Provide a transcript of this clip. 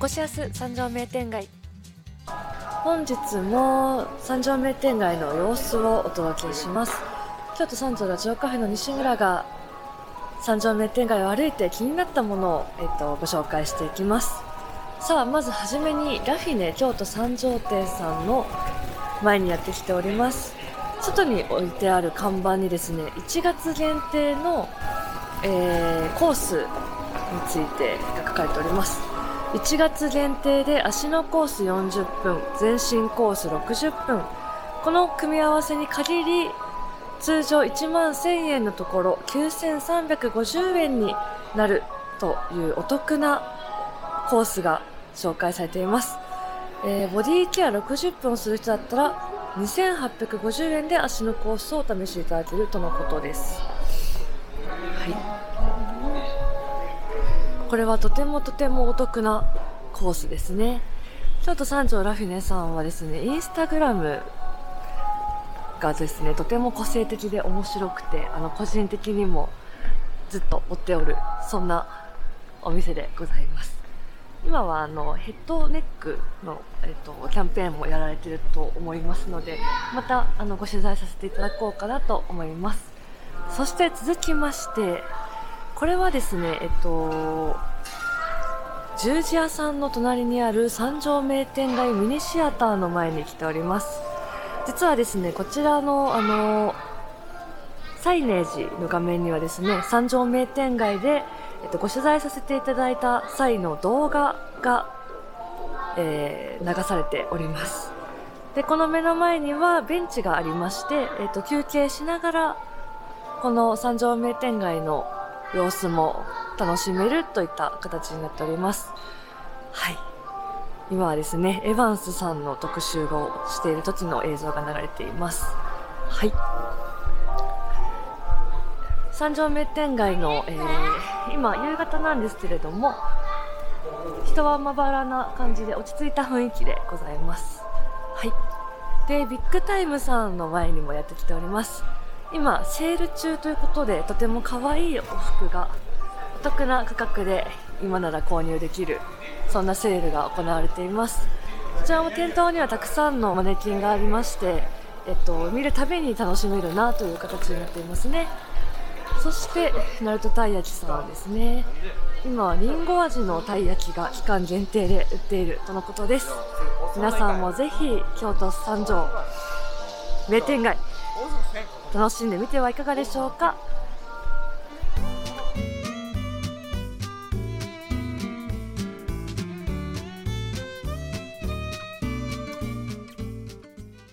こしやす三条名店街。本日も三条名店街の様子をお届けします。京都三条ラジオカフェの西村が三条名店街を歩いて気になったものを、えっと、ご紹介していきます。さあまずはじめにラフィネ京都三条店さんの前にやってきております。外に置いてある看板にですね1月限定の、えー、コースについてが書かれております。1月限定で足のコース40分全身コース60分この組み合わせに限り通常1万1000円のところ9350円になるというお得なコースが紹介されています、えー、ボディケア60分をする人だったら2850円で足のコースをお試しいただけるとのことです。はい。これはとてもとてもお得なコースですね。京都三条ラフィネさんはですね、インスタグラムがですね、とても個性的で面白くて、あの、個人的にもずっと追っておる、そんなお店でございます。今はあのヘッドネックの、えっと、キャンペーンもやられてると思いますのでまたあのご取材させていただこうかなと思いますそして続きましてこれはですねえっと十字屋さんの隣にある三条名店街ミニシアターの前に来ております実はですねこちらのあのサイネージの画面にはですね三条名店街でえっと、ご取材させていただいた際の動画が、えー、流されております。で、この目の前にはベンチがありまして、えっと、休憩しながら、この三条名店街の様子も楽しめるといった形になっております。はい。今はですね、エヴァンスさんの特集をしている時の映像が流れています。はい。三条名店街の、えー、今夕方なんですけれども人はまばらな感じで落ち着いた雰囲気でございますはいでビッグタイムさんの前にもやってきております今セール中ということでとても可愛いお服がお得な価格で今なら購入できるそんなセールが行われていますこちらも店頭にはたくさんのマネキンがありましてえっと、見るたびに楽しめるなという形になっていますね。そして鳴門たい焼きさんですね今はりんご味のたい焼きが期間限定で売っているとのことです皆さんもぜひ京都三条名店街楽しんでみてはいかがでしょうか。